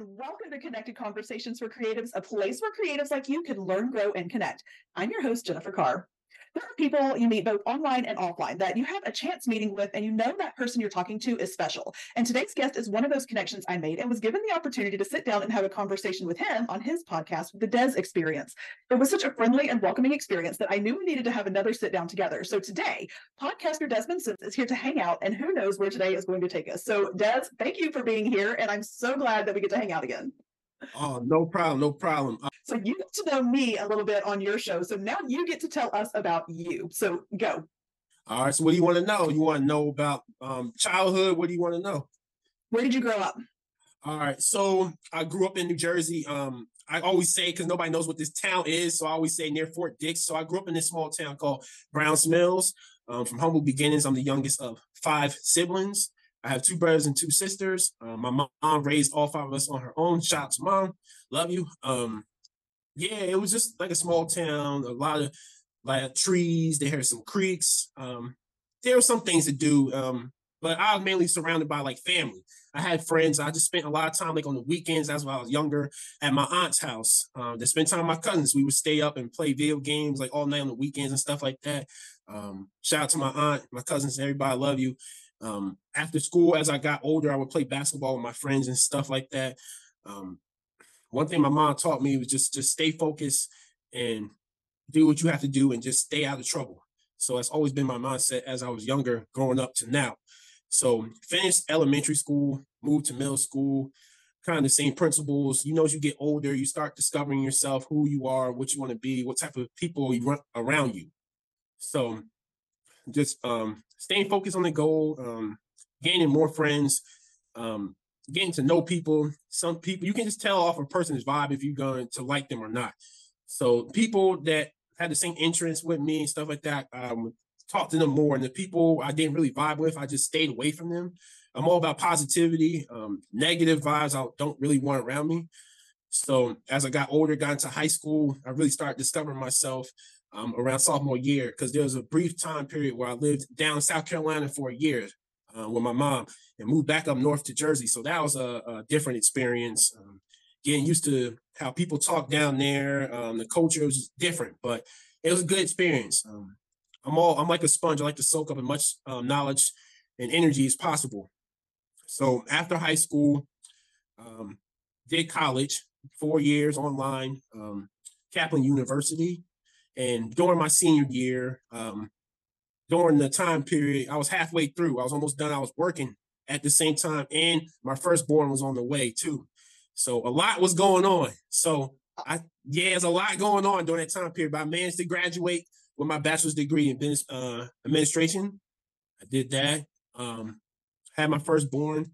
and welcome to Connected Conversations for Creatives, a place where creatives like you can learn, grow, and connect. I'm your host, Jennifer Carr. There are people you meet both online and offline that you have a chance meeting with, and you know that person you're talking to is special. And today's guest is one of those connections I made and was given the opportunity to sit down and have a conversation with him on his podcast, The Dez Experience. It was such a friendly and welcoming experience that I knew we needed to have another sit down together. So today, podcaster Desmond Sims is here to hang out, and who knows where today is going to take us. So, Dez, thank you for being here, and I'm so glad that we get to hang out again. Oh, no problem, no problem. Uh, so you get to know me a little bit on your show. So now you get to tell us about you. So go. All right. So what do you want to know? You want to know about um, childhood? What do you want to know? Where did you grow up? All right. So I grew up in New Jersey. Um, I always say because nobody knows what this town is, so I always say near Fort Dix. So I grew up in this small town called Browns Mills. Um, from humble beginnings, I'm the youngest of five siblings. I have two brothers and two sisters. Uh, my mom raised all five of us on her own. Shout out to mom, love you. Um, yeah, it was just like a small town, a lot of like trees. They had some creeks. Um, there were some things to do, um, but I was mainly surrounded by like family. I had friends. I just spent a lot of time like on the weekends. That's when I was younger at my aunt's house. Um, to spend time with my cousins. We would stay up and play video games like all night on the weekends and stuff like that. Um, shout out to my aunt, my cousins, everybody. I love you. Um, after school, as I got older, I would play basketball with my friends and stuff like that. Um, one thing my mom taught me was just just stay focused and do what you have to do and just stay out of trouble. So that's always been my mindset as I was younger, growing up to now. So finished elementary school, moved to middle school, kind of the same principles. You know, as you get older, you start discovering yourself, who you are, what you want to be, what type of people you run around you. So just um, staying focused on the goal, um, gaining more friends, um, getting to know people. Some people you can just tell off a person's vibe if you're going to like them or not. So people that had the same interests with me and stuff like that, um, talk to them more. And the people I didn't really vibe with, I just stayed away from them. I'm all about positivity. Um, negative vibes I don't really want around me. So as I got older, got into high school, I really started discovering myself um, around sophomore year because there was a brief time period where I lived down South Carolina for a year uh, with my mom and moved back up north to Jersey. So that was a, a different experience. Um, getting used to how people talk down there. Um, the culture was different, but it was a good experience. Um, I'm all I'm like a sponge. I like to soak up as much um, knowledge and energy as possible. So after high school, um, did college, four years online, um, Kaplan University, and during my senior year, um, during the time period, I was halfway through. I was almost done. I was working at the same time, and my firstborn was on the way too. So a lot was going on. So I yeah, there's a lot going on during that time period. But I managed to graduate with my bachelor's degree in business uh, administration. I did that. Um, had my firstborn,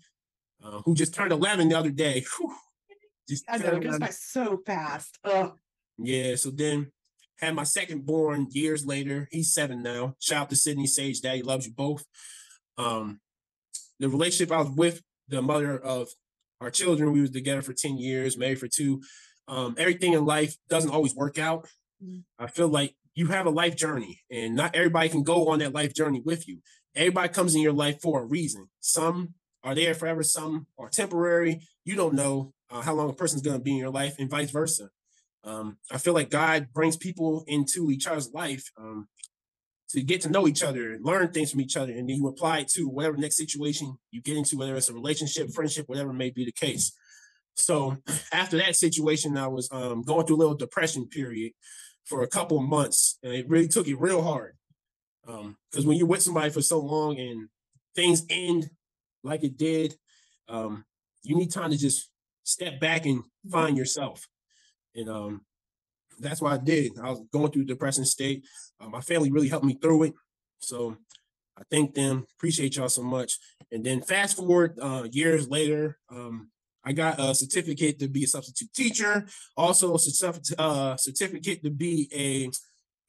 uh, who just turned 11 the other day. Whew, just I know it goes by so fast. Ugh. Yeah. So then had my second born years later. He's seven now. Shout out to Sydney Sage. Daddy loves you both. Um, the relationship I was with the mother of our children, we was together for 10 years, married for two. Um, everything in life doesn't always work out. Mm-hmm. I feel like you have a life journey and not everybody can go on that life journey with you. Everybody comes in your life for a reason. Some are there forever, some are temporary. You don't know uh, how long a person's going to be in your life and vice versa. Um, I feel like God brings people into each other's life um, to get to know each other and learn things from each other, and then you apply it to whatever next situation you get into, whether it's a relationship, friendship, whatever may be the case. So after that situation, I was um, going through a little depression period for a couple of months, and it really took it real hard. Because um, when you're with somebody for so long and things end like it did, um, you need time to just step back and find yourself. And um, that's what I did. I was going through a depressing state. Uh, my family really helped me through it. So I thank them. Appreciate y'all so much. And then fast forward uh, years later, um, I got a certificate to be a substitute teacher. Also, a uh, certificate to be a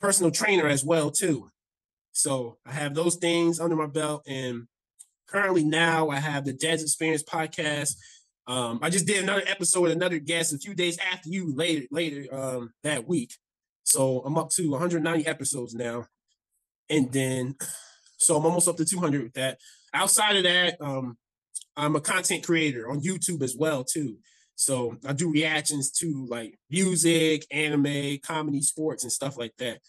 personal trainer as well too. So I have those things under my belt, and currently now I have the Dez Experience podcast um, I just did another episode another guest a few days after you later later um, that week. So I'm up to 190 episodes now. And then so I'm almost up to 200 with that. Outside of that, um, I'm a content creator on YouTube as well too. So I do reactions to like music, anime, comedy, sports, and stuff like that.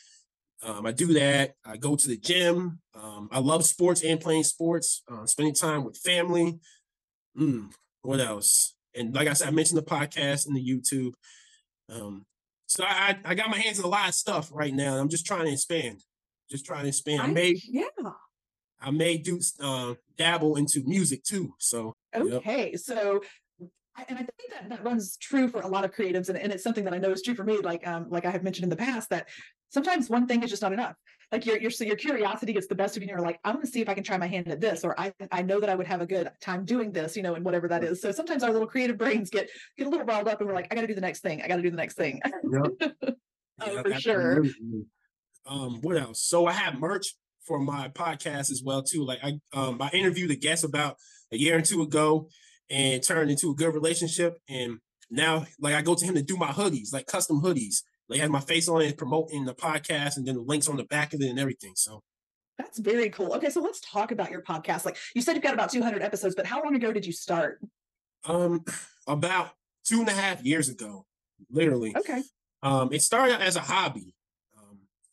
Um, I do that. I go to the gym. Um, I love sports and playing sports, uh, spending time with family. Mm, what else? And like I said, I mentioned the podcast and the YouTube. Um, so I, I got my hands in a lot of stuff right now. I'm just trying to expand. Just trying to expand. I, I may yeah. I may do uh, dabble into music too. So okay, yep. so and I think that that runs true for a lot of creatives, and, and it's something that I know is true for me. Like um, like I have mentioned in the past that sometimes one thing is just not enough. Like your your so your curiosity gets the best of you, and you're like, I want to see if I can try my hand at this, or I I know that I would have a good time doing this, you know, and whatever that is. So sometimes our little creative brains get get a little riled up, and we're like, I got to do the next thing. I got to do the next thing. Yep. oh, yeah, for sure. Um, what else? So I have merch for my podcast as well too. Like I um I interviewed a guest about a year and two ago and turned into a good relationship. And now, like, I go to him to do my hoodies, like custom hoodies. Like, have my face on it, promoting the podcast, and then the links on the back of it and everything. So that's very cool. Okay, so let's talk about your podcast. Like you said, you've got about 200 episodes, but how long ago did you start? Um, about two and a half years ago, literally. Okay. Um, it started as a hobby.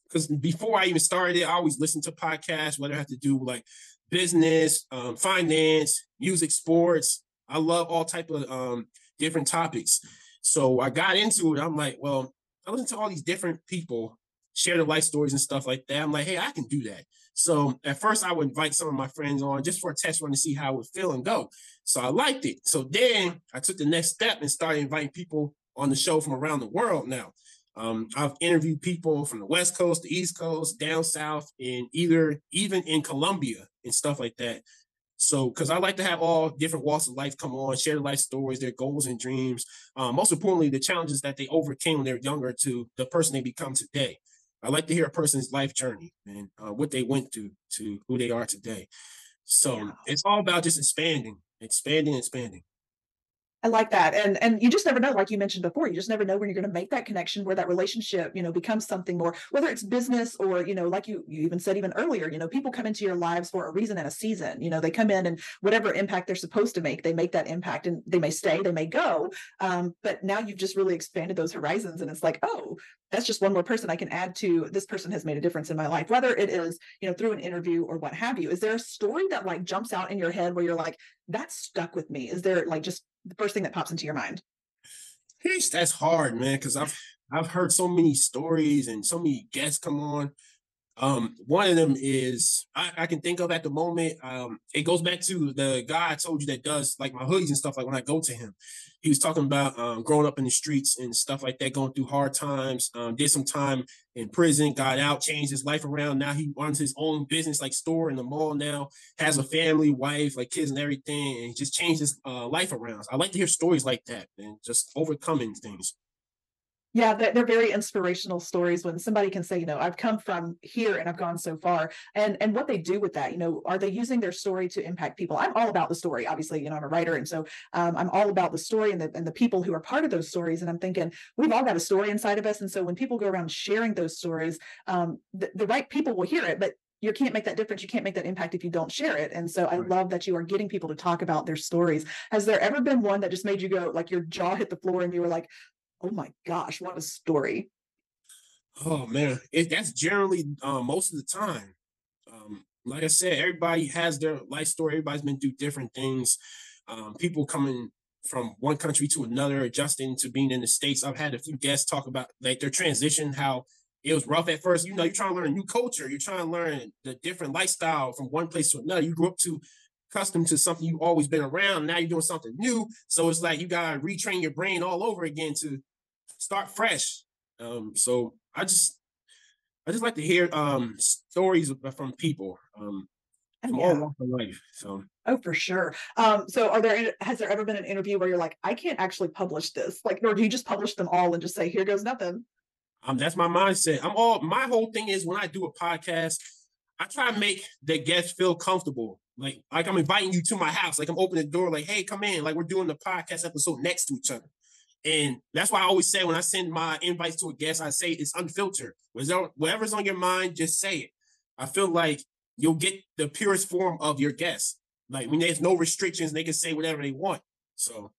Because um, before I even started it, I always listened to podcasts, whether it had to do like business, um, finance, music, sports, I love all type of um, different topics. So I got into it. I'm like, well, I listen to all these different people share their life stories and stuff like that. I'm like, hey, I can do that. So at first, I would invite some of my friends on just for a test run to see how it would feel and go. So I liked it. So then I took the next step and started inviting people on the show from around the world now. Um, I've interviewed people from the West Coast, the East Coast, down south, and either even in Colombia and stuff like that. So, because I like to have all different walks of life come on, share life stories, their goals and dreams. Um, most importantly, the challenges that they overcame when they were younger to the person they become today. I like to hear a person's life journey and uh, what they went through to who they are today. So yeah. it's all about just expanding, expanding, expanding. I like that. And and you just never know, like you mentioned before, you just never know when you're going to make that connection where that relationship, you know, becomes something more, whether it's business or, you know, like you you even said even earlier, you know, people come into your lives for a reason and a season. You know, they come in and whatever impact they're supposed to make, they make that impact and they may stay, they may go. Um, but now you've just really expanded those horizons. And it's like, oh, that's just one more person I can add to this person has made a difference in my life, whether it is, you know, through an interview or what have you. Is there a story that like jumps out in your head where you're like, that stuck with me? Is there like just the first thing that pops into your mind? That's hard, man, because I've I've heard so many stories and so many guests come on um, one of them is I, I, can think of at the moment. Um, it goes back to the guy I told you that does like my hoodies and stuff. Like when I go to him, he was talking about um, growing up in the streets and stuff like that, going through hard times. Um, did some time in prison, got out, changed his life around. Now he runs his own business, like store in the mall. Now has a family, wife, like kids and everything, and just changed his uh, life around. I like to hear stories like that and just overcoming things yeah they're, they're, very inspirational stories when somebody can say you know i've come from here and i've gone so far and and what they do with that you know are they using their story to impact people i'm all about the story obviously you know i'm a writer and so um, i'm all about the story and the, and the people who are part of those stories and i'm thinking we've all got a story inside of us and so when people go around sharing those stories um, the, the right people will hear it but you can't make that difference. You can't make that impact if you don't share it. And so I love that you are getting people to talk about their stories. Has there ever been one that just made you go like your jaw hit the floor and you were like, oh my gosh, what a story. Oh man, it, that's generally uh, most of the time. Um, like I said, everybody has their life story. Everybody's been through different things. Um, people coming from one country to another, adjusting to being in the states. I've had a few guests talk about like their transition, how it was rough at first. You know, you're trying to learn a new culture. You're trying to learn the different lifestyle from one place to another. You grew up to accustomed to something you've always been around. Now you're doing something new. So it's like you gotta retrain your brain all over again to start fresh. Um, so I just I just like to hear um stories from people um from yeah. all walks of life. So oh, for sure. Um, so are there has there ever been an interview where you're like, I can't actually publish this, like, or do you just publish them all and just say, here goes nothing? Um, that's my mindset. I'm all my whole thing is when I do a podcast, I try to make the guests feel comfortable. Like, like I'm inviting you to my house. Like I'm opening the door, like, hey, come in. Like we're doing the podcast episode next to each other. And that's why I always say when I send my invites to a guest, I say it's unfiltered. Whatever's on your mind, just say it. I feel like you'll get the purest form of your guest. Like when there's no restrictions, they can say whatever they want. So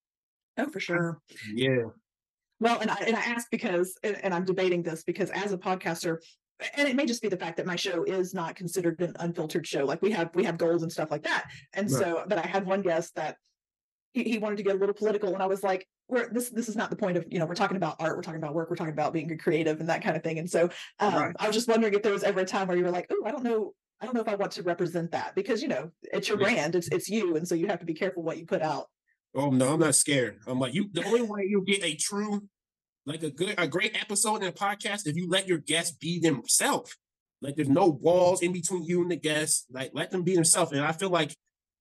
Oh, for sure. Yeah. Well, and I and I ask because, and, and I'm debating this because as a podcaster, and it may just be the fact that my show is not considered an unfiltered show. Like we have we have goals and stuff like that. And Right. so, but I had one guest that he, he wanted to get a little political, and I was like, "We're this this is not the point of you know we're talking about art, we're talking about work, we're talking about being good creative and that kind of thing." And so, um, Right. I was just wondering if there was ever a time where you were like, "Oh, I don't know." I don't know if I want to represent that because you know it's your Yeah. brand, it's it's you, and so you have to be careful what you put out. Oh no, I'm not scared. I'm like you. The only way you get a true, like a good, a great episode in a podcast, if you let your guests be themselves. Like there's no walls in between you and the guests. Like let them be themselves. And I feel like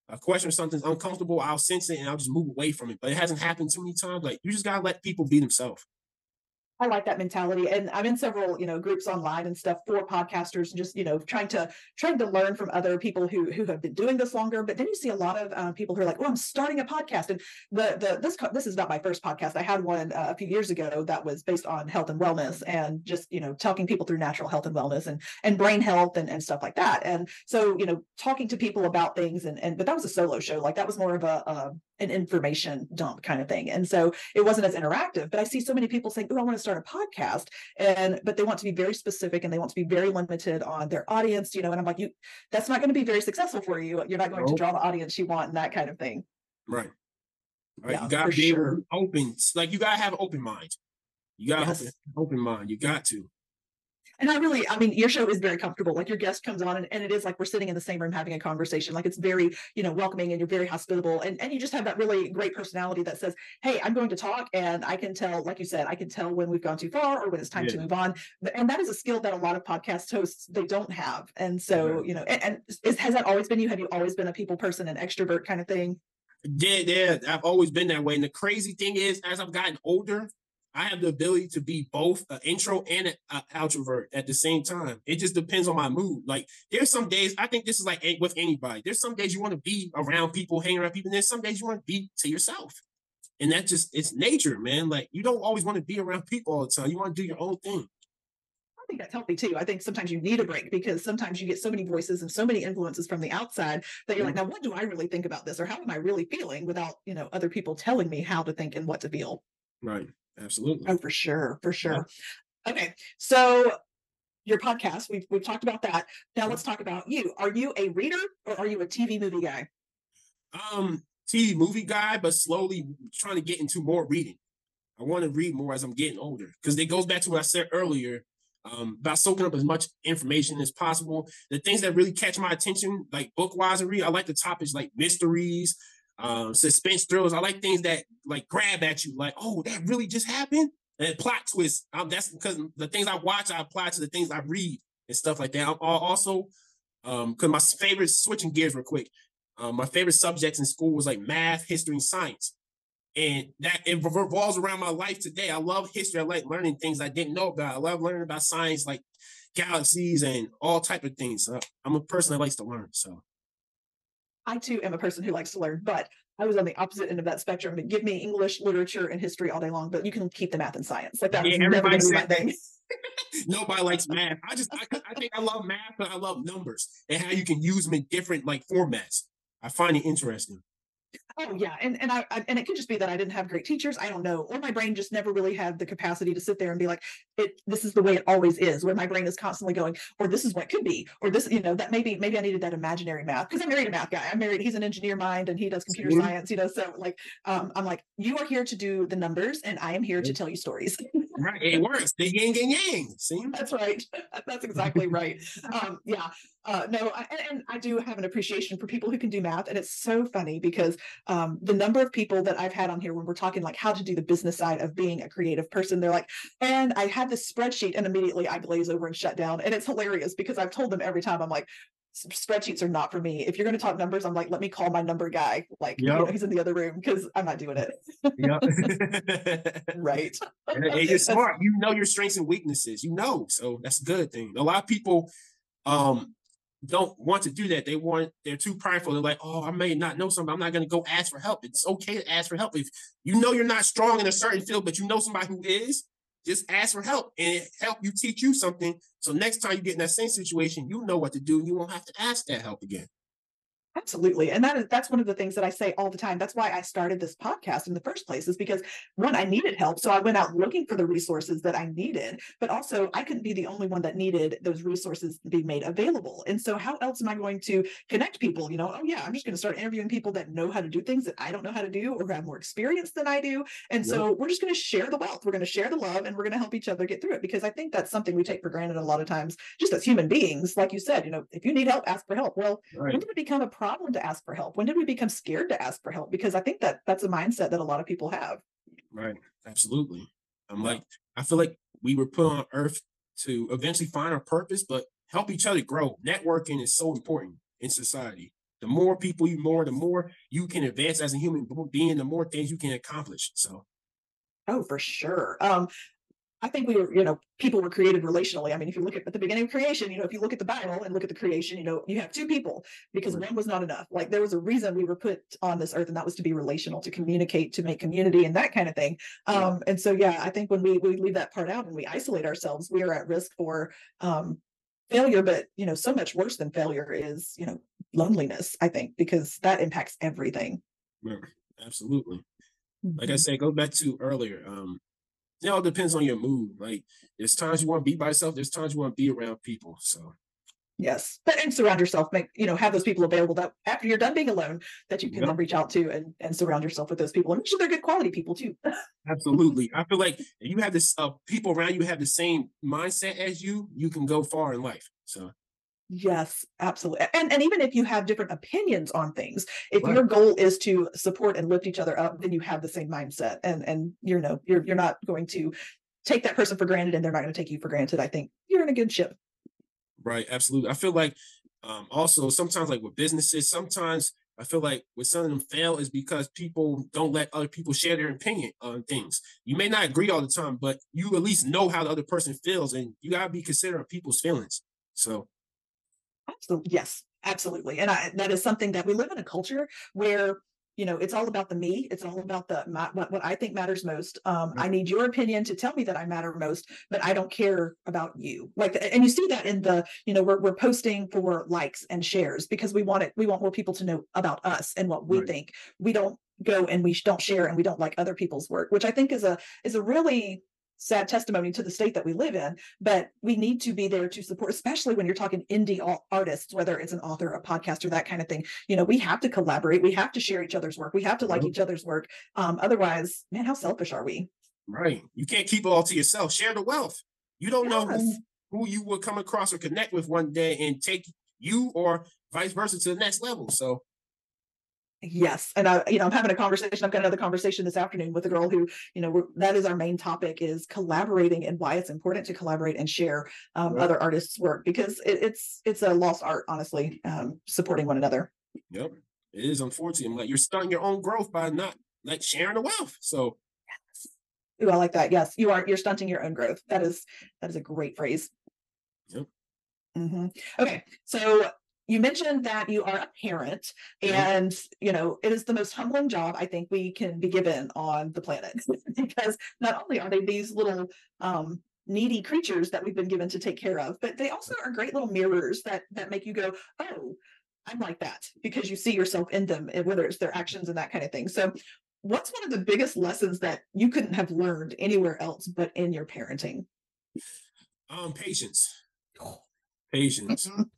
a question or something's uncomfortable, I'll sense it and I'll just move away from it. But it hasn't happened too many times. Like you just gotta let people be themselves. I like that mentality. And I'm in several, you know, groups online and stuff for podcasters, and just, you know, trying to trying to learn from other people who who have been doing this longer. But then you see a lot of uh, people who are like, "Oh, I'm starting a podcast." And the the this this is not my first podcast. I had one uh, a few years ago that was based on health and wellness and just, you know, talking people through natural health and wellness and and brain health and, and stuff like that. And so, you know, talking to people about things and and but that was a solo show. Like that was more of a, a an information dump kind of thing. And so it wasn't as interactive. But I see so many people saying, "Oh, I want to start a podcast," and but they want to be very specific and they want to be very limited on their audience. You know, and I'm like, you, that's not going to be very successful for you. You're not going to draw the audience you want and that kind of thing. Right. Right. Yeah, you gotta be sure. open. Like you gotta have an open mind. You gotta Yes. open, open mind. You got to. And I really, I mean, your show is very comfortable. Like your guest comes on and, and it is like we're sitting in the same room having a conversation. Like it's very, you know, welcoming and you're very hospitable. And, and you just have that really great personality that says, Hey, I'm going to talk. And I can tell, like you said, I can tell when we've gone too far or when it's time to move on. And that is a skill that a lot of podcast hosts, they don't have. And so, you know, and, and is, has that always been you? Have you always been a people person, an extrovert kind of thing? Yeah, yeah, I've always been that way. And the crazy thing is, as I've gotten older, I have the ability to be both an intro and an outrovert at the same time. It just depends on my mood. Like there's some days I think this is like with anybody. There's some days you want to be around people, hang around people. And there's some days you want to be to yourself. And that just it's nature, man. Like you don't always want to be around people all the time. You want to do your own thing. I think that's healthy too. I think sometimes you need a break because sometimes you get so many voices and so many influences from the outside that you're like, mm-hmm. now what do I really think about this? Or how am I really feeling without, you know, other people telling me how to think and what to feel? Right. Absolutely. Oh, for sure, for sure. Okay. So your podcast, we've we've talked about that. Now let's talk about you. Are you a reader or are you a TV movie guy? um TV movie guy, but slowly trying to get into more reading. I want to read more as I'm getting older because it goes back to what I said earlier um, about soaking up as much information as possible. The things that really catch my attention, like book wise, I read. I like the topics like mysteries, um, suspense thrillers. I like things that like grab at you, like oh, that really just happened, and plot twists. Um, that's because the things I watch, I apply to the things I read and stuff like that. I'm al- also um, because my favorite switching gears real quick. Um, my favorite subjects in school was like math, history, and science. And that it revolves around my life today. I love history. I like learning things I didn't know about. I love learning about science, like galaxies and all type of things. So I'm a person that likes to learn. So I too am a person who likes to learn, but I was on the opposite end of that spectrum. Give me English, literature, and history all day long, but you can keep the math and science. Like that Yeah, never everybody gonna be my said that. thing. nobody likes math. I just I, I think I love math, but I love numbers and how you can use them in different like formats. I find it interesting. Oh yeah, and and I, I and it could just be that I didn't have great teachers. I don't know, or my brain just never really had the capacity to sit there and be like, "It this is the way it always is." Where my brain is constantly going, or this is what could be, or this, you know, that maybe maybe I needed that imaginary math because I married a math guy. I'm married. He's an engineer mind, and he does computer Mhm. science. You know, so like, um, I'm like, you are here to do the numbers, and I am here to tell you stories. Right. It works. The yin and yang. See? That's right. That's exactly right. Um, yeah. Uh, no, I, and, I do have an appreciation for people who can do math, and it's so funny because um, the number of people that I've had on here when we're talking like how to do the business side of being a creative person, they're like, and I had this spreadsheet, and immediately I glaze over and shut down, and it's hilarious because I've told them every time I'm like. "S- Spreadsheets are not for me. If you're going to talk numbers, I'm like, let me call my number guy. Like, you know, he's in the other room because I'm not doing it. Yeah. Right. You're smart. You know your strengths and weaknesses. You know, so that's a good thing. A lot of people um don't want to do that. They want they're too prideful. They're like, oh, I may not know something. I'm not gonna go ask for help. It's okay to ask for help. If you know you're not strong in a certain field, but you know somebody who is, just ask for help and help you teach you something. So next time you get in that same situation, you know what to do. You won't have to ask that help again. Absolutely. And that is that's one of the things that I say all the time. That's why I started this podcast in the first place, is because one, I needed help. So I went out looking for the resources that I needed, but also I couldn't be the only one that needed those resources to be made available. And so how else am I going to connect people? You know, oh yeah, I'm just going to start interviewing people that know how to do things that I don't know how to do or have more experience than I do. And so we're just going to share the wealth. We're going to share the love and we're going to help each other get through it because I think that's something we take for granted a lot of times, just as human beings. Like you said, you know, if you need help, ask for help. Well, Right. when did it become a problem to ask for help? When did we become scared to ask for help? Because I think that that's a mindset that a lot of people have. Right. Absolutely. I'm like, I feel like we were put on earth to eventually find our purpose, but help each other grow. Networking is so important in society. The more people you more, the more you can advance as a human being, the more things you can accomplish. So Oh, for sure. Um, I think we were, you know, people were created relationally. I mean, if you look at, at the beginning of creation, you know, if you look at the Bible and look at the creation, you know, you have two people because one was not enough. Like there was a reason we were put on this earth, and that was to be relational, to communicate, to make community, and that kind of thing. Um, and so yeah, I think when we we leave that part out and we isolate ourselves, we are at risk for um failure. But you know, so much worse than failure is, you know, loneliness, I think, because that impacts everything. yeah, absolutely. Like I Mhm. said, goes back to earlier. Um, it all depends on your mood. Like there's times you want to be by yourself, there's times you want to be around people. So Yes, but and surround yourself, make you know, have those people available that after you're done being alone, that you can then reach out to and and surround yourself with those people. And make sure they're good quality people too. Absolutely. I feel like if you have this uh people around you have the same mindset as you, you can go far in life. So Yes, absolutely. And and even if you have different opinions on things, if Right. your goal is to support and lift each other up, then you have the same mindset. And and you know, you're you're not going to take that person for granted and they're not going to take you for granted. I think you're in a good ship. right, absolutely. I feel like um also sometimes like with businesses, sometimes I feel like with some of them fail is because people don't let other people share their opinion on things. You may not agree all the time, but you at least know how the other person feels, and you gotta be considerate of people's feelings. So Absolutely. Yes, absolutely. And I, that is something that we live in a culture where, you know, it's all about the me. It's all about the my, what, what I think matters most. Um, I need your opinion to tell me that I matter most, but I don't care about you. Like, and you see that in the, you know, we're, we're posting for likes and shares because we want it. We want more people to know about us and what we Right. think. We don't go and we don't share and we don't like other people's work, which I think is a is a really sad testimony to the state that we live in but we need to be there to support especially when you're talking indie artists whether it's an author a podcast or that kind of thing you know we have to collaborate we have to share each other's work we have to like Yep. each other's work um otherwise man how selfish are we right, you can't keep it all to yourself. Share the wealth. You don't know who who you will come across or connect with one day and take you or vice versa to the next level. So Yes, and I, you know, I'm having a conversation. I've got another conversation this afternoon with a girl who, you know, we're, that is our main topic is collaborating and why it's important to collaborate and share um, Right. other artists' work because it, it's it's a lost art, honestly, um, supporting one another. Yep. It is unfortunate. Like you're stunting your own growth by not like sharing the wealth. So yes. Ooh, I like that. Yes, you are. You're stunting your own growth. That is that is a great phrase. Yep. Mhm. Okay, so you mentioned that you are a parent, Mhm. and you know it is the most humbling job I think we can be given on the planet because not only are they these little um, needy creatures that we've been given to take care of, but they also are great little mirrors that that make you go, oh. I'm like that because you see yourself in them, and whether it's their actions and that kind of thing. So, what's one of the biggest lessons that you couldn't have learned anywhere else but in your parenting? um patience. Patience. Mhm.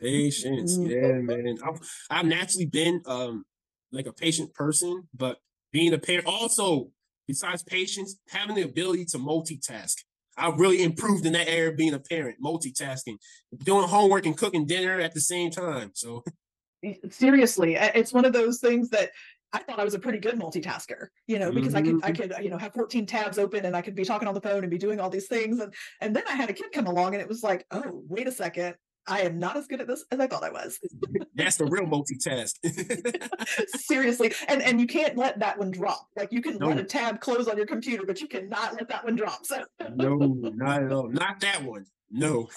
Patience. Mhm. Yeah, man. I've I've naturally been um like a patient person, but being a parent also, besides patience, having the ability to multitask. I've really improved in that area of being a parent, multitasking, doing homework and cooking dinner at the same time. So Seriously, it's one of those things that I thought I was a pretty good multitasker, you know, because I could I could you know have 14 tabs open and I could be talking on the phone and be doing all these things and and then I had a kid come along and it was like, oh, wait a second, I am not as good at this as I thought I was. that's the real multitask. Seriously, and and you can't let that one drop. Like you can let a tab close on your computer, but you cannot let that one drop. So no, not at all. Not that one. No.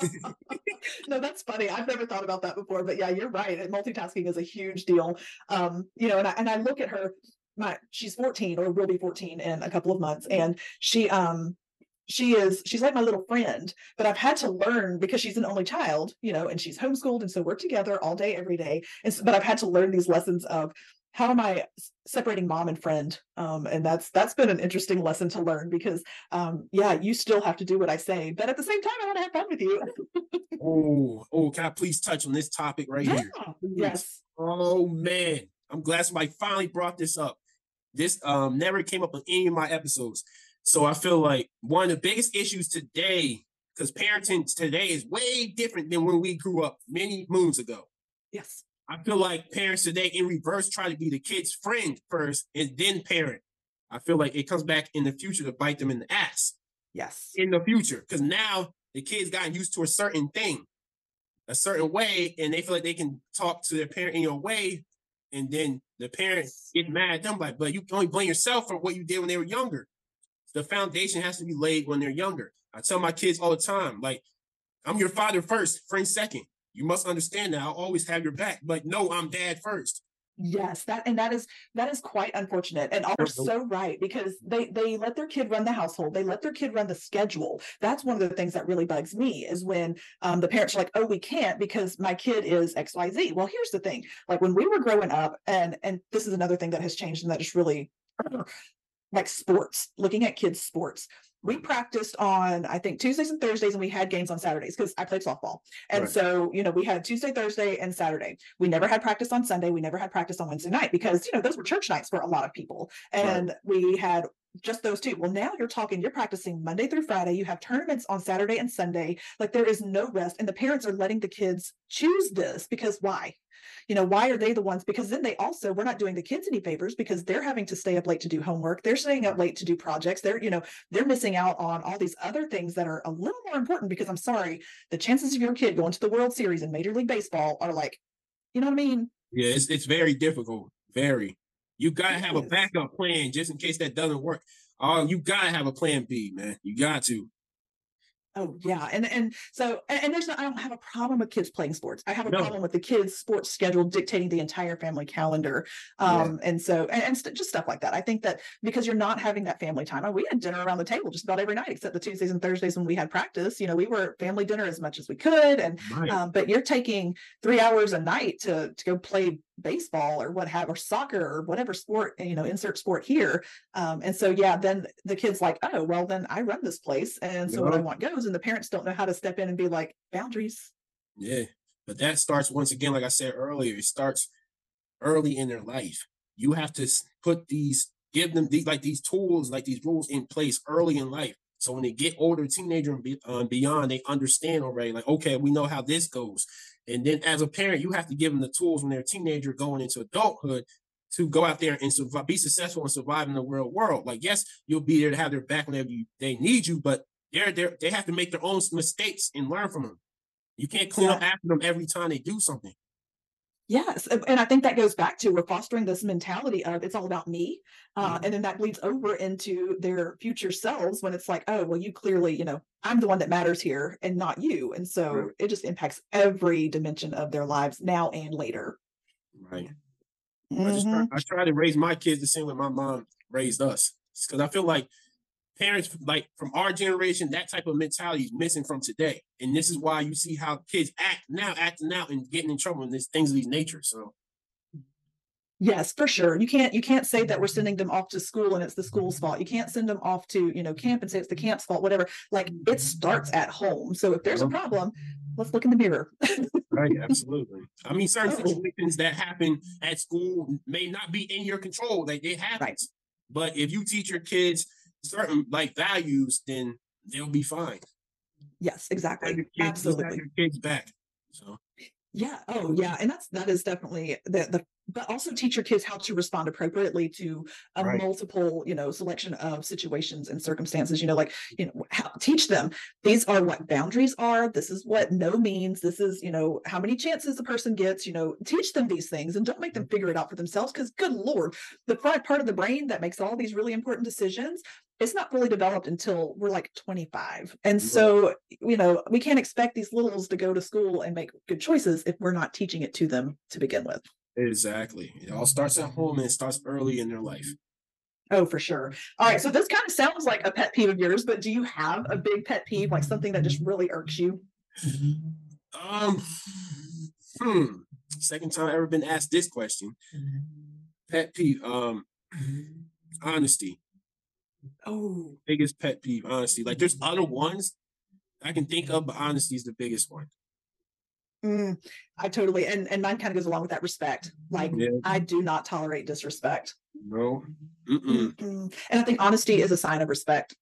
no, that's funny. I've never thought about that before, but yeah, you're right. Multitasking is a huge deal. Um, you know, and I and I look at her, my she's 14 or will be 14 in a couple of months, and she um she is she's like my little friend but i've had to learn because she's an only child you know and she's homeschooled and so we're together all day every day. And so, but i've had to learn these lessons of how am i separating mom and friend? Um, and that's that's been an interesting lesson to learn because um, yeah you still have to do what i say but at the same time i want to have fun with you. Oh oh can i please touch on this topic right yeah. here yes. oh man i'm glad somebody finally brought this up. This um never came up on any of my episodes so I feel like one of the biggest issues today, because parenting today is way different than when we grew up many moons ago. yes I feel like parents today in reverse try to be the kid's friend first and then parent. I feel like it comes back in the future to bite them in the ass yes in the future because now the kids gotten used to a certain thing, a certain way, and they feel like they can talk to their parent in your way, and then the parent get mad at them like, but you can only blame yourself for what you did when they were younger. The foundation has to be laid when they're younger. I tell my kids all the time, like, I'm your father first, friend second. You must understand that I'll always have your back, but no, I'm dad first. Yes, that and that is that is quite unfortunate. And are so right because they they let their kid run the household. They let their kid run the schedule. That's one of the things that really bugs me is when um, the parents are like, "Oh, we can't because my kid is X, Y, Z." Well, here's the thing: like when we were growing up, and and this is another thing that has changed and that is really like sports. Looking at kids' sports, we mm-hmm. practiced on I think Tuesdays and Thursdays, and we had games on Saturdays because I played softball. And Right. so, you know, we had Tuesday, Thursday, and Saturday. We never had practice on Sunday. We never had practice on Wednesday night because, you know, those were church nights for a lot of people. And we had just those two. Well, now you're talking, you're practicing Monday through Friday. You have tournaments on Saturday and Sunday. Like there is no rest. And the parents are letting the kids choose this because why? You know, why are they the ones? Because then they also, we're not doing the kids any favors because they're having to stay up late to do homework. They're staying up late to do projects. They're, you know, they're missing out on all these other things that are a little more important because I'm sorry, the chances of your kid going to the World Series in Major League Baseball are like, you know what I mean? Yeah, it's it's very difficult. Very. You gotta have a backup plan just in case that doesn't work. Oh, you gotta have a plan B, man. You got to. Oh yeah, and and so and, there's no, I don't have a problem with kids playing sports. I have a No. problem with the kids' sports schedule dictating the entire family calendar. Yeah. Um, and so and, and st- just stuff like that. I think that because you're not having that family time, and we had dinner around the table just about every night, except the Tuesdays and Thursdays when we had practice. You know, we were family dinner as much as we could, and Right. um, but you're taking three hours a night to to go play baseball or what have or soccer or whatever sport you know insert sport here um, and so yeah then the kids like oh well then i run this place and so what i want goes and the parents don't know how to step in and be like boundaries Yeah. But that starts once again, like I said earlier, it starts early in their life. You have to put these, give them these like these tools, like these rules in place early in life. So when they get older, teenager and um, beyond, they understand already. Like, okay, we know how this goes. And then as a parent, you have to give them the tools when they're a teenager going into adulthood to go out there and survive, be successful and survive in the real world. Like, yes, you'll be there to have their back whenever you, they need you, but they're there. They have to make their own mistakes and learn from them. You can't clean up after them every time they do something. Yes and i think that goes back to we're fostering this mentality of it's all about me uh, Mhm. and then that bleeds over into their future selves when it's like oh well you clearly you know i'm the one that matters here and not you and so Right. it just impacts every dimension of their lives now and later Right. I just try, Mhm. I try to raise my kids the same way my mom raised us. Because I feel like parents like from our generation, that type of mentality is missing from today. And this is why you see how kids act now, acting out and getting in trouble and these things of these nature. So Yes, for sure. You can't you can't say that we're sending them off to school and it's the school's fault. You can't send them off to, you know, camp and say it's the camp's fault, whatever. Like it starts at home. So if there's a Mhm. problem, let's look in the mirror. right, absolutely. I mean, certain Oh. situations that happen at school may not be in your control. Like it happens. But if you teach your kids certain like values, then they'll be fine. Yes, exactly. kids, Absolutely. your kids back. So Yeah. Oh, yeah. And that's that is definitely the the but also teach your kids how to respond appropriately to a Right. multiple, you know, selection of situations and circumstances. You know, like you know, how, teach them these are what boundaries are. This is what no means. This is you know how many chances a person gets. You know, teach them these things and don't make them mm-hmm. figure it out for themselves. Because good lord, the front part of the brain that makes all these really important decisions it's not fully developed until we're like 25 and so you know we can't expect these littles to go to school and make good choices if we're not teaching it to them to begin with Exactly. It all starts at home and it starts early in their life. Oh, for sure. All right. So this kind of sounds like a pet peeve of yours, but do you have a big pet peeve, like something that just really irks you? Um, hmm. Second time I've ever been asked this question. Pet peeve. Um, honesty. Oh, Biggest pet peeve. honestly. Like there's other ones I can think of, but honesty is the biggest one. mm, I totally, and, and mine kind of goes along with that respect. Like, Yeah. I do not tolerate disrespect. No. Mm-mm. Mm-mm. And I think honesty is a sign of respect.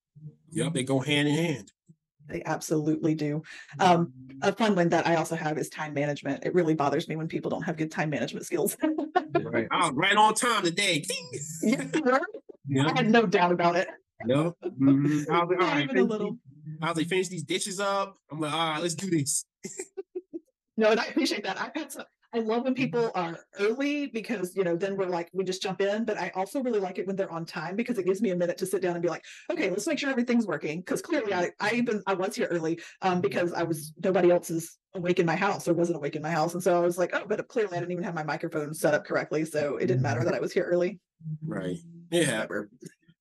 Yep, they go hand in hand. They absolutely do. Um, a fun one that I also have is time management. It really bothers me when people don't have good time management skills. Right. I was right on time today. Yeah, I had no doubt about it. Yep. Mhm. I was like, all a finish little. these- I was like, finish these dishes up. I'm like, all right, let's do this. No, and I appreciate that. I've had some, I love when people are early because, you know, then we're like, we just jump in. But I also really like it when they're on time because it gives me a minute to sit down and be like, okay, let's make sure everything's working. Because clearly I, I even, I was here early um, because I was, nobody else is awake in my house or wasn't awake in my house. And so I was like, oh, but clearly I didn't even have my microphone set up correctly. So it didn't matter that I was here early. Right. Yeah.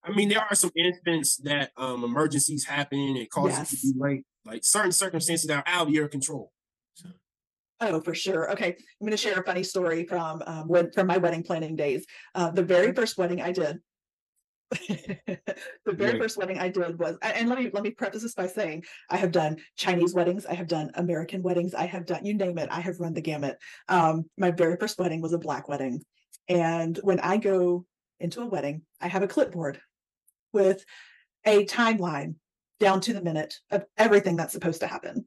I mean, there are some instances that um emergencies happen and cause you Yes. to be late. Like certain circumstances that are out of your control. So, Oh, for sure. Okay. I'm going to share a funny story from um, when from my wedding planning days. Uh, the very first wedding I did. the very Right. first wedding I did was, and let me let me preface this by saying I have done Chinese weddings, I have done American weddings, I have done you name it, I have run the gamut. Um, my very first wedding was a black wedding, and when I go into a wedding, I have a clipboard with a timeline down to the minute of everything that's supposed to happen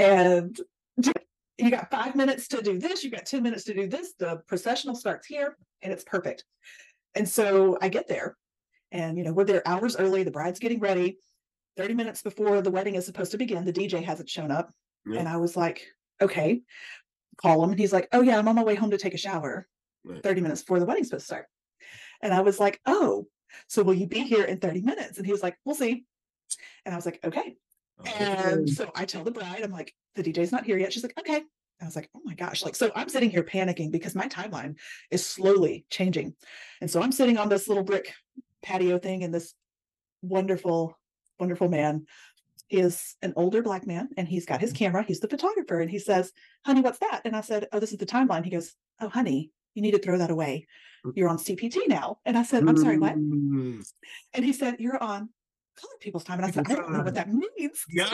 and you got five minutes to do this, you got 10 minutes to do this. The processional starts here and it's perfect. And so I get there and, you know, we're there hours early. The bride's getting ready. 30 minutes before the wedding is supposed to begin, the DJ hasn't shown up. Yeah. And I was like, okay, call him. And he's like, oh, yeah, I'm on my way home to take a shower Right. 30 minutes before the wedding's supposed to start. And I was like, oh, so will you be here in 30 minutes? And he was like, we'll see. And I was like, okay. And so I tell the bride, I'm like, the DJ's not here yet. She's like, okay. I was like, oh my gosh. Like, so I'm sitting here panicking because my timeline is slowly changing. And so I'm sitting on this little brick patio thing, and this wonderful, wonderful man is an older black man, and he's got his camera. He's the photographer. And he says, honey, what's that? And I said, oh, this is the timeline. He goes, oh, honey, you need to throw that away. You're on CPT now. And I said, I'm sorry, what? Mm, And he said, You're on colored people's time. And I said, I don't know what that means. Yeah.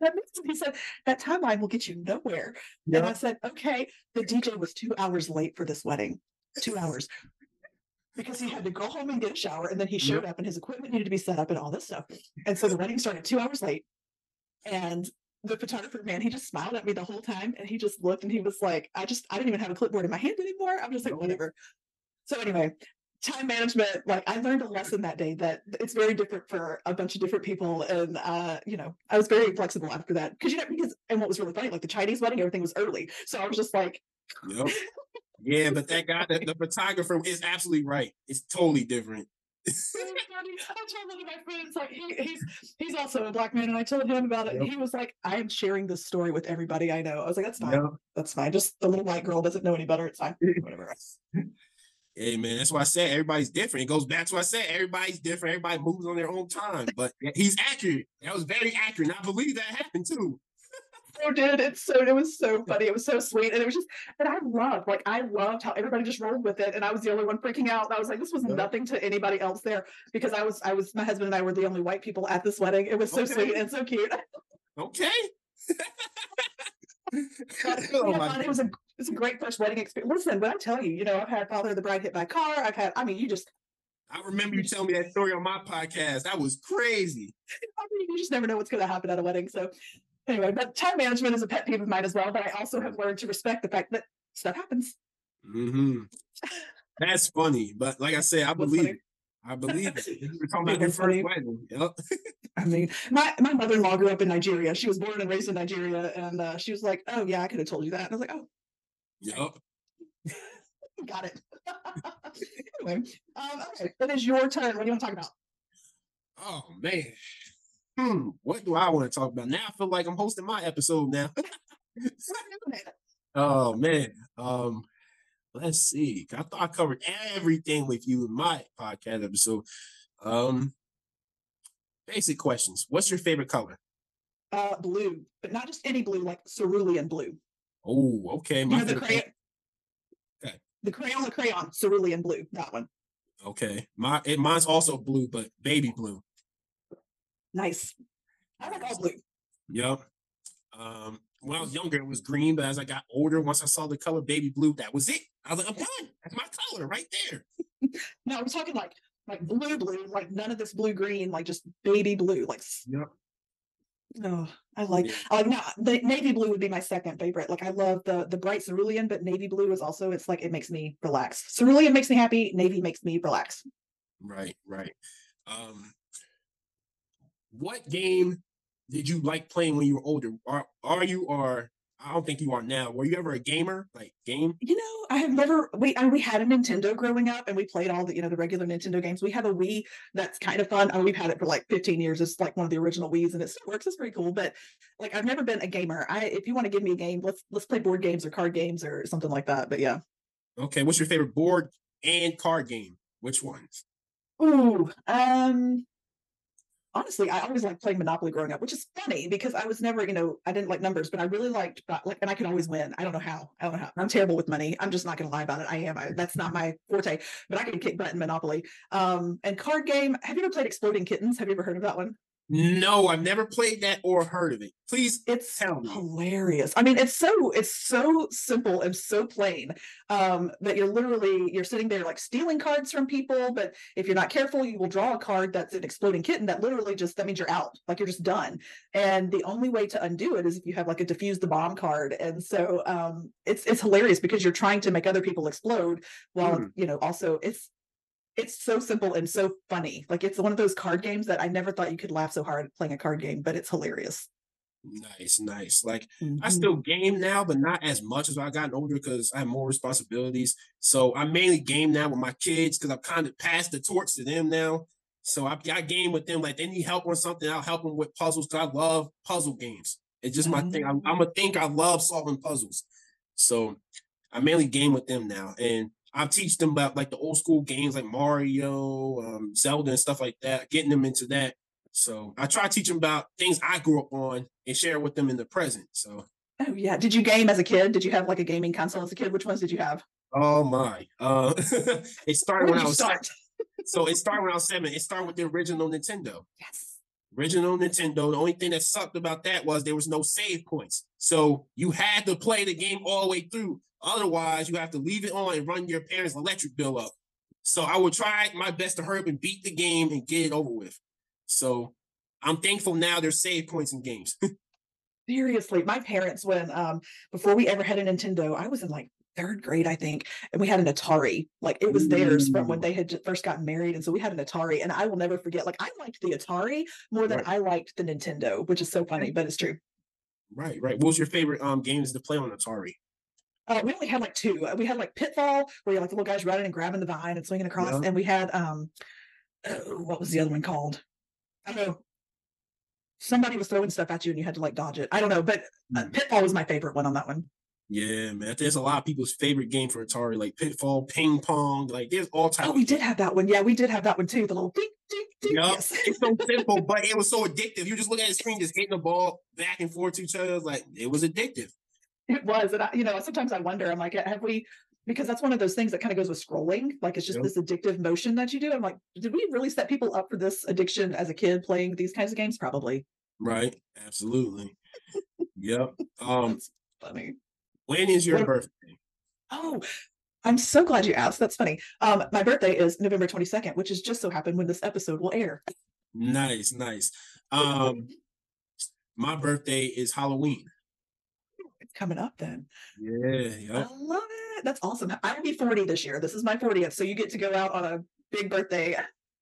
that means he said that timeline will get you nowhere. Yeah. And I said, Okay. The DJ was two hours late for this wedding. Two hours. Because he had to go home and get a shower, and then he showed up and his equipment needed to be set up and all this stuff. And so the wedding started two hours late. And the photographer man, he just smiled at me the whole time and he just looked and he was like, I just I didn't even have a clipboard in my hand anymore. I'm just like, whatever. So anyway, time management, like I learned a lesson that day that it's very different for a bunch of different people. And uh, you know, I was very flexible after that. Cause you know, because and what was really funny, like the Chinese wedding, everything was early. So I was just like, Yep. Yeah, but that guy, the, the photographer is absolutely right. It's totally different. So funny. I told one of my friends, like he, he's he's also a black man, and I told him about it. And he was like, I am sharing this story with everybody I know. I was like, that's fine. Yep. That's fine. Just the little white girl doesn't know any better. It's fine. Whatever. Hey man, that's why I said everybody's different. It goes back to what I said everybody's different. Everybody moves on their own time. But he's accurate. That was very accurate. And I believe that happened too. So did. It's so it was so funny. It was so sweet. And it was just and i loved like i loved how everybody just rolled with it. And i was the only one freaking out. And i was like this was nothing to anybody else there because i was i was my husband and i were the only white people at this wedding. It was so Okay. sweet and so cute. Okay. Oh had my fun. it was a it's a great first wedding experience. Listen when i tell you you know i've had father of the bride hit by a car. I've had i mean you just I remember you telling me that story on my podcast. That was crazy. I mean, you just never know what's going to happen at a wedding. So anyway but time management is a pet peeve of mine as well but i also have learned to respect the fact that stuff happens hmm That's funny. But like I said, I believe it. I believe it. You were talking about your was first funny. wedding. Yep. I mean, my, my mother in law grew up in Nigeria. She was born and raised in Nigeria. And uh, she was like, Oh, yeah, I could have told you that. And I was like, Oh, Yep. got it. anyway, um, okay, it is your turn. What do you want to talk about? Oh man. Hmm. What do I want to talk about? Now I feel like I'm hosting my episode now. oh man. Um let's see. I thought I covered everything with you in my podcast episode. Um, basic questions. What's your favorite color? Uh, blue, but not just any blue, like cerulean blue. Oh, okay. You My know the crayon. Okay. The Crayola crayon, cerulean blue. That one. Okay. My it, mine's also blue, but baby blue. Nice. I like all blue. Yep. Um, when I was younger, it was green, but as I got older, once I saw the color baby blue, that was it. I was like, I'm done. That's my color right there. No, I'm talking like like blue, blue, like none of this blue green, like just baby blue. Like Yep. oh, I like Yeah. I like no, the navy blue would be my second favorite. Like I love the the bright cerulean, but navy blue is also it's like it makes me relax. Cerulean makes me happy, navy makes me relax. Right, right. Um, what game did you like playing when you were older? Are are you or I don't think you are now. Were you ever a gamer? Like game? You know, I have never we I, we had a Nintendo growing up and we played all the, you know, the regular Nintendo games. We have a Wii that's kind of fun. I mean, we've had it for like 15 years. It's like one of the original Wii's and it still works. It's pretty cool. But like I've never been a gamer. I if you want to give me a game, let's let's play board games or card games or something like that. But yeah. Okay, what's your favorite board and card game? Which ones? Ooh, um honestly, I always liked playing Monopoly growing up, which is funny because I was never, you know, I didn't like numbers, but I really liked uh, like and I could always win. I don't know how. I don't know how. I'm terrible with money. I'm just not gonna lie about it. I am. I, that's not my forte, but I can kick butt in Monopoly. Um and card game. Have you ever played Exploding Kittens? Have you ever heard of that one? No, I've never played that or heard of it. Please It's Tell me. hilarious. I mean, it's so it's so simple and so plain. Um, that you're literally you're sitting there like stealing cards from people, but if you're not careful, you will draw a card that's an exploding kitten that literally just that means you're out, like you're just done. And the only way to undo it is if you have like a defuse the bomb card. And so um it's it's hilarious because you're trying to make other people explode while Mm. you know also it's it's so simple and so funny. Like it's one of those card games that I never thought you could laugh so hard playing a card game, but it's hilarious. nice, nice. Like I Mhm. still game now, but not as much as I gotten older because I have more responsibilities. So I mainly game now with my kids because I've kind of passed the torch to them now. So I, I game with them. Like they need help on something, I'll help them with puzzles because I love puzzle games. It's just my thing. I'm, I'm a think I love solving puzzles. So I mainly game with them now, and I teach them about like the old school games like Mario, um, Zelda, and stuff like that. Getting them into that. So I try to teach them about things I grew up on and share with them in the present. So Oh yeah. Did you game as a kid? Did you have like a gaming console as a kid? Which ones did you have? Oh my. Uh it started Where when I was start? so it started when I was seven. It started with the original Nintendo. Yes. Original Nintendo. The only thing that sucked about that was there was no save points. So you had to play the game all the way through. Otherwise, you have to leave it on and run your parents' electric bill up. So I will try my best to hurry up and beat the game and get it over with. So I'm thankful now there's save points in games. Seriously, my parents, when um before we ever had a Nintendo, I was in like third grade, I think, and we had an Atari. Like it was theirs from when they had first gotten married, and so we had an Atari. And I will never forget. Like I liked the Atari more than Right. I liked the Nintendo, which is so funny, but it's true. right, right. What was your favorite um games to play on Atari? Uh, we only had like two. Uh, We had like Pitfall, where you're like the little guys running and grabbing the vine and swinging across, Yeah. and we had um, oh, what was the other one called? I don't know. Somebody was throwing stuff at you and you had to like dodge it. I don't know, but uh, Mm. Pitfall was my favorite one on that one. Yeah, man. There's a lot of people's favorite game for Atari, like Pitfall, Ping Pong. Like there's all types. Oh, we did have that one. Yeah, we did have that one too. The little ding, ding, ding. Yup. Yes. It's so simple, but it was so addictive. You just look at the screen, just hitting the ball back and forth to each other. Like it was addictive. It was, and I, you know, sometimes I wonder. I'm like, have we? Because that's one of those things that kind of goes with scrolling. Like it's just Yep. this addictive motion that you do. I'm like, did we really set people up for this addiction as a kid playing these kinds of games? Probably. Right. Absolutely. yep. Um, That's funny. when is your What- birthday? Oh, I'm so glad you asked. That's funny. Um, my birthday is November 22nd, which is just so happened when this episode will air. Nice, nice. Um, my birthday is Halloween. Coming up then. Yeah, I love it. That's awesome. I will be 40 this year. This is my 40th. So you get to go out on a big birthday.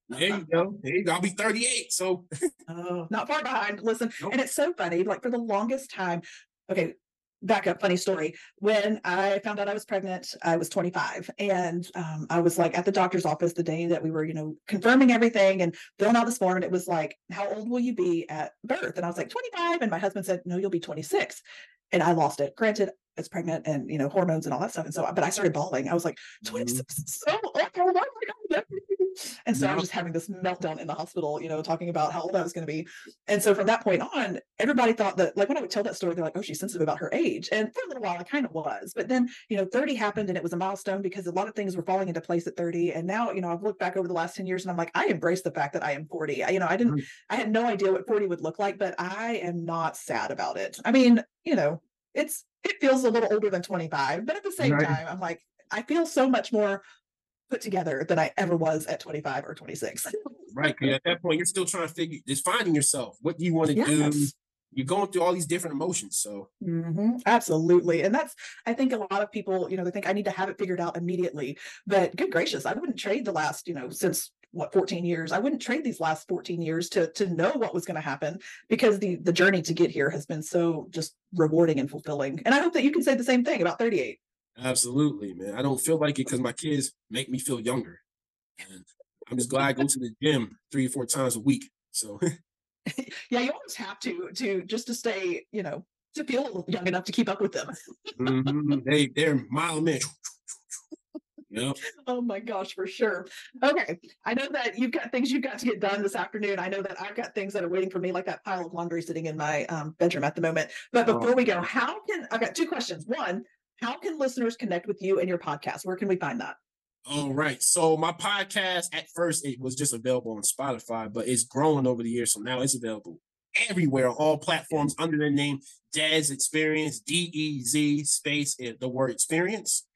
There you go. There you go. I'll be 38. So Oh, not far behind. Listen, Nope. and it's so funny. Like for the longest time, okay, back up. Funny story. When I found out I was pregnant, I was 25, and um, I was like at the doctor's office the day that we were, you know, confirming everything and filling out this form. And it was like, "How old will you be at birth?" And I was like, "25," and my husband said, "No, you'll be 26." And I lost it. Granted, as pregnant and you know hormones and all that stuff. And so, but I started bawling. I was like, Mhm. 26 is so old. Oh my God. And so I was just having this meltdown in the hospital, you know, talking about how old I was going to be. And so from that point on, everybody thought that, like, when I would tell that story, they're like, oh, she's sensitive about her age. And for a little while, I kind of was. But then, you know, 30 happened and it was a milestone because a lot of things were falling into place at 30. And now, you know, I've looked back over the last 10 years and I'm like, I embrace the fact that I am 40. I, you know, I didn't, mm. I had no idea what 40 would look like, but I am not sad about it. I mean, you know, it's, it feels a little older than 25, but at the same Right. time, I'm like, I feel so much more put together than I ever was at 25 or 26. right. at that point, you're still trying to figure, just finding yourself. What do you want to do? You're going through all these different emotions. So, Mhm, absolutely. And that's, I think a lot of people, you know, they think I need to have it figured out immediately. But good gracious, I wouldn't trade the last, you know, since what 14 years. I wouldn't trade these last 14 years to to know what was going to happen because the the journey to get here has been so just rewarding and fulfilling. And I hope that you can say the same thing about 38. Absolutely, man. I don't feel like it because my kids make me feel younger. And I'm just glad I go to the gym three or four times a week. So, Yeah, you always have to to just to stay, you know, to feel young enough to keep up with them. mhm, they, they're a minute. Yep. Oh my gosh, for sure. Okay. I know that you've got things you've got to get done this afternoon. I know that I've got things that are waiting for me, like that pile of laundry sitting in my um, bedroom at the moment. But Oh. before we go, how can I've got two questions. One, how can listeners connect with you and your podcast? Where can we find that? All right. So my podcast at first it was just available on Spotify, but it's grown over the years. So now it's available everywhere all platforms under the name Dez Experience, D E Z space the word experience.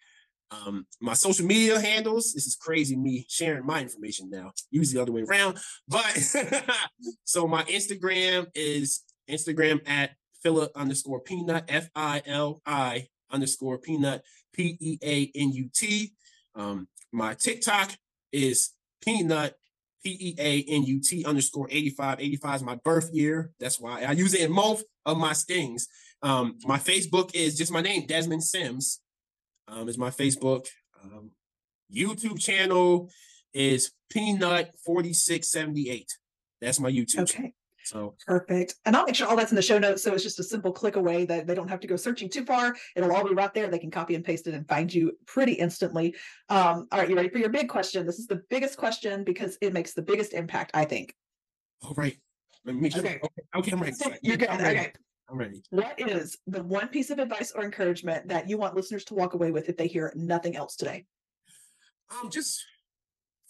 Um, my social media handles, this is crazy me sharing my information now, usually the other way around. But so my Instagram is Instagram at Philip underscore peanut, F I L I underscore peanut, P E A N U T. Um, my TikTok is peanut, P E A N U T underscore 85. 85 is my birth year. That's why I use it in most of my stings. Um, my Facebook is just my name, Desmond Sims. Um, is my Facebook. Um, YouTube channel is Peanut 4678. That's my YouTube channel. So Perfect. And I'll make sure all that's in the show notes. So it's just a simple click away that they don't have to go searching too far. It'll all be right there. They can copy and paste it and find you pretty instantly. Um, all right, you ready for your big question? This is the biggest question because it makes the biggest impact, I think. all right. Let me make sure. Okay. Okay, okay, I'm ready. You're good. I'm ready. Okay. I'm ready. What is the one piece of advice or encouragement that you want listeners to walk away with if they hear nothing else today? um just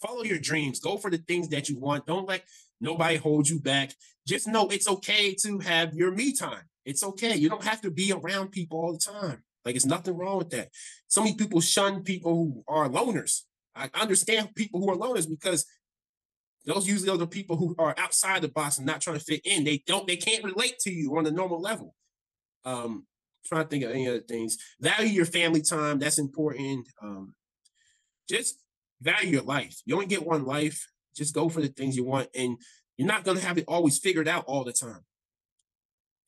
follow your dreams go for the things that you want don't let nobody hold you back just know it's okay to have your me time. It's okay. You don't have to be around people all the time. Like it's nothing wrong with that. So many people shun people who are loners. I understand people who are loners because those usually are the people who are outside the box and not trying to fit in. They don't they can't relate to you on a normal level. Um trying to think of any other things. Value your family time. That's important. Um just value your life. You only get one life. Just go for the things you want, and you're not gonna have it always figured out all the time.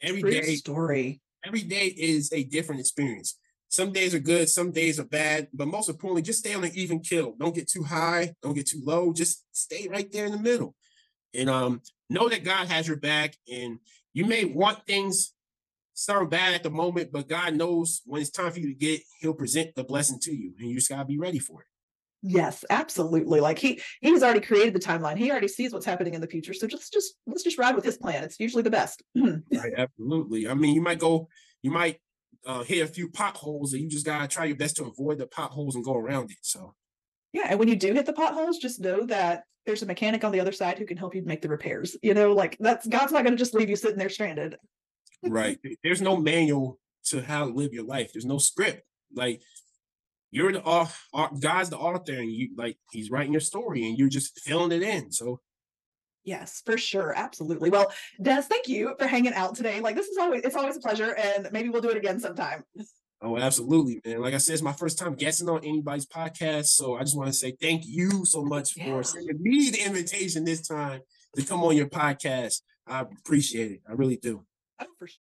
Every True day, story. every day is a different experience. Some days are good, some days are bad, but most importantly, just stay on an even kill. Don't get too high, don't get too low. Just stay right there in the middle, and um, know that God has your back. And you may want things sound bad at the moment, but God knows when it's time for you to get. He'll present the blessing to you, and you just gotta be ready for it. Yes, absolutely. Like he he's already created the timeline. He already sees what's happening in the future. So just just let's just ride with his plan. It's usually the best. Right, absolutely. I mean, you might go, you might uh, hit a few potholes, and you just gotta try your best to avoid the potholes and go around it. So, Yeah, and when you do hit the potholes, just know that there's a mechanic on the other side who can help you make the repairs. You know, like that's God's not going to just leave you sitting there stranded. right, there's no manual to how to live your life. There's no script. Like you're the au- God's the author, and you like He's writing your story, and you're just filling it in. So, Yes, for sure. Absolutely. Well, Dez, thank you for hanging out today. Like this is always it's always a pleasure and maybe we'll do it again sometime. oh, absolutely, man. Like I said, it's my first time guesting on anybody's podcast, so I just want to say thank you so much Yeah. for sending me the invitation this time to come on your podcast. I appreciate it. I really do. Oh, for sure.